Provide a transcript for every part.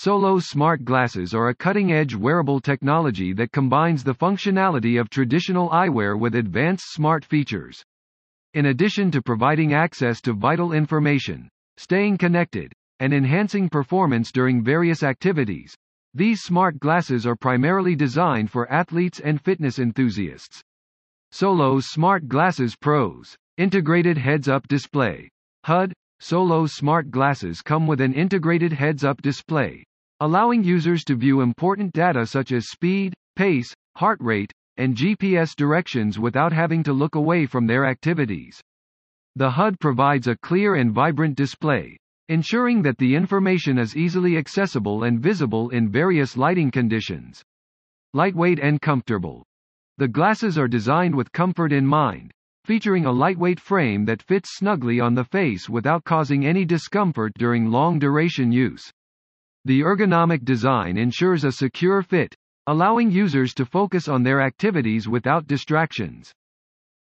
Solos smart glasses are a cutting-edge wearable technology that combines the functionality of traditional eyewear with advanced smart features. In addition to providing access to vital information, staying connected, and enhancing performance during various activities, these smart glasses are primarily designed for athletes and fitness enthusiasts. Solos Smart Glasses Pros Integrated Heads-Up Display HUD Solos smart glasses come with an integrated heads-up display, allowing users to view important data such as speed, pace, heart rate, and GPS directions without having to look away from their activities. The HUD provides a clear and vibrant display, ensuring that the information is easily accessible and visible in various lighting conditions. Lightweight and comfortable. The glasses are designed with comfort in mind, featuring a lightweight frame that fits snugly on the face without causing any discomfort during long-duration use. The ergonomic design ensures a secure fit, allowing users to focus on their activities without distractions.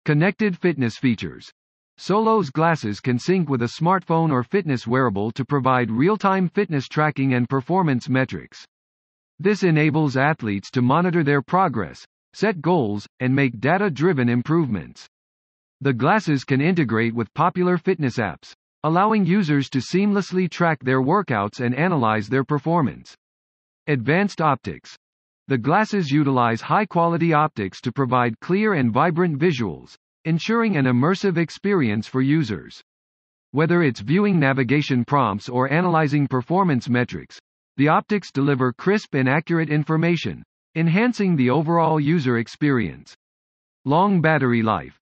Connected fitness features. Solos glasses can sync with a smartphone or fitness wearable to provide real-time fitness tracking and performance metrics. This enables athletes to monitor their progress, set goals, and make data-driven improvements. The glasses can integrate with popular fitness apps, allowing users to seamlessly track their workouts and analyze their performance. Advanced optics. The glasses utilize high-quality optics to provide clear and vibrant visuals, ensuring an immersive experience for users. Whether it's viewing navigation prompts or analyzing performance metrics, the optics deliver crisp and accurate information, enhancing the overall user experience. Long battery life.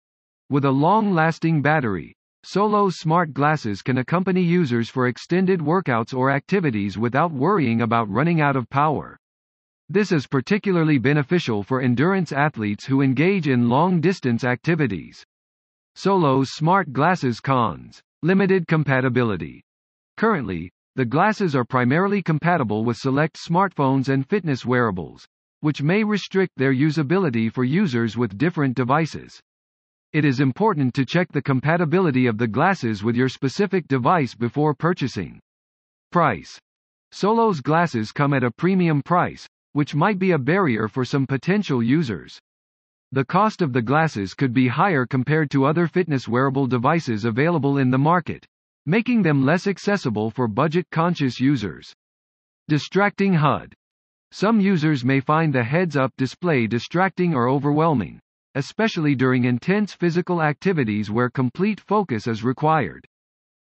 With a long-lasting battery, Solos smart glasses can accompany users for extended workouts or activities without worrying about running out of power. This is particularly beneficial for endurance athletes who engage in long-distance activities. Solos smart glasses cons. Limited compatibility. Currently, the glasses are primarily compatible with select smartphones and fitness wearables, which may restrict their usability for users with different devices. It is important to check the compatibility of the glasses with your specific device before purchasing. Price. Solos glasses come at a premium price, which might be a barrier for some potential users. The cost of the glasses could be higher compared to other fitness wearable devices available in the market, making them less accessible for budget-conscious users. Distracting HUD. Some users may find the heads-up display distracting or overwhelming, especially during intense physical activities where complete focus is required.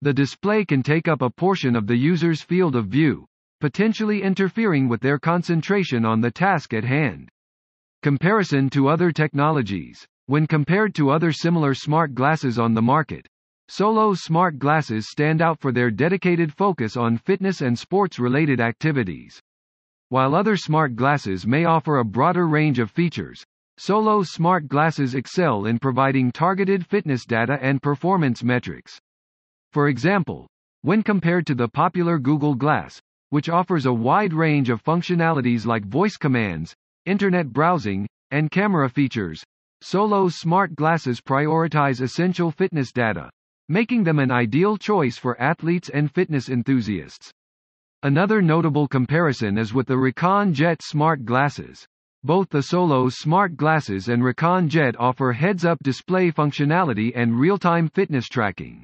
The display can take up a portion of the user's field of view, potentially interfering with their concentration on the task at hand. Comparison to other technologies. When compared to other similar smart glasses on the market, Solo smart glasses stand out for their dedicated focus on fitness and sports-related activities. While other smart glasses may offer a broader range of features, Solos smart glasses excel in providing targeted fitness data and performance metrics. For example, when compared to the popular Google Glass, which offers a wide range of functionalities like voice commands, internet browsing, and camera features. Solos smart glasses prioritize essential fitness data, making them an ideal choice for athletes and fitness enthusiasts. Another notable comparison is with the Recon Jet smart glasses. Both the Solos smart glasses and Recon Jet offer heads-up display functionality and real-time fitness tracking.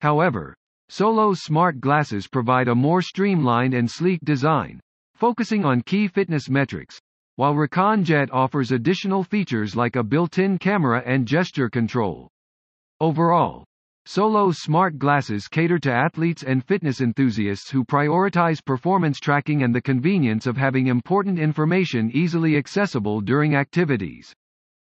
However, Solos smart glasses provide a more streamlined and sleek design, focusing on key fitness metrics, while Recon Jet offers additional features like a built-in camera and gesture control. Overall, Solos smart glasses cater to athletes and fitness enthusiasts who prioritize performance tracking and the convenience of having important information easily accessible during activities.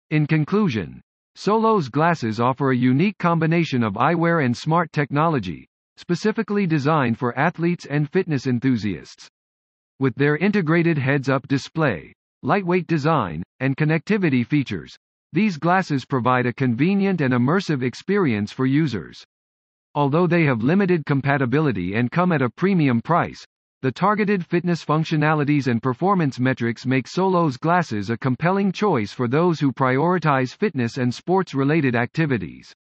In conclusion, Solos glasses offer a unique combination of eyewear and smart technology, specifically designed for athletes and fitness enthusiasts. With their integrated heads-up display, lightweight design, and connectivity features, these glasses provide a convenient and immersive experience for users. Although they have limited compatibility and come at a premium price, the targeted fitness functionalities and performance metrics make Solos glasses a compelling choice for those who prioritize fitness and sports-related activities.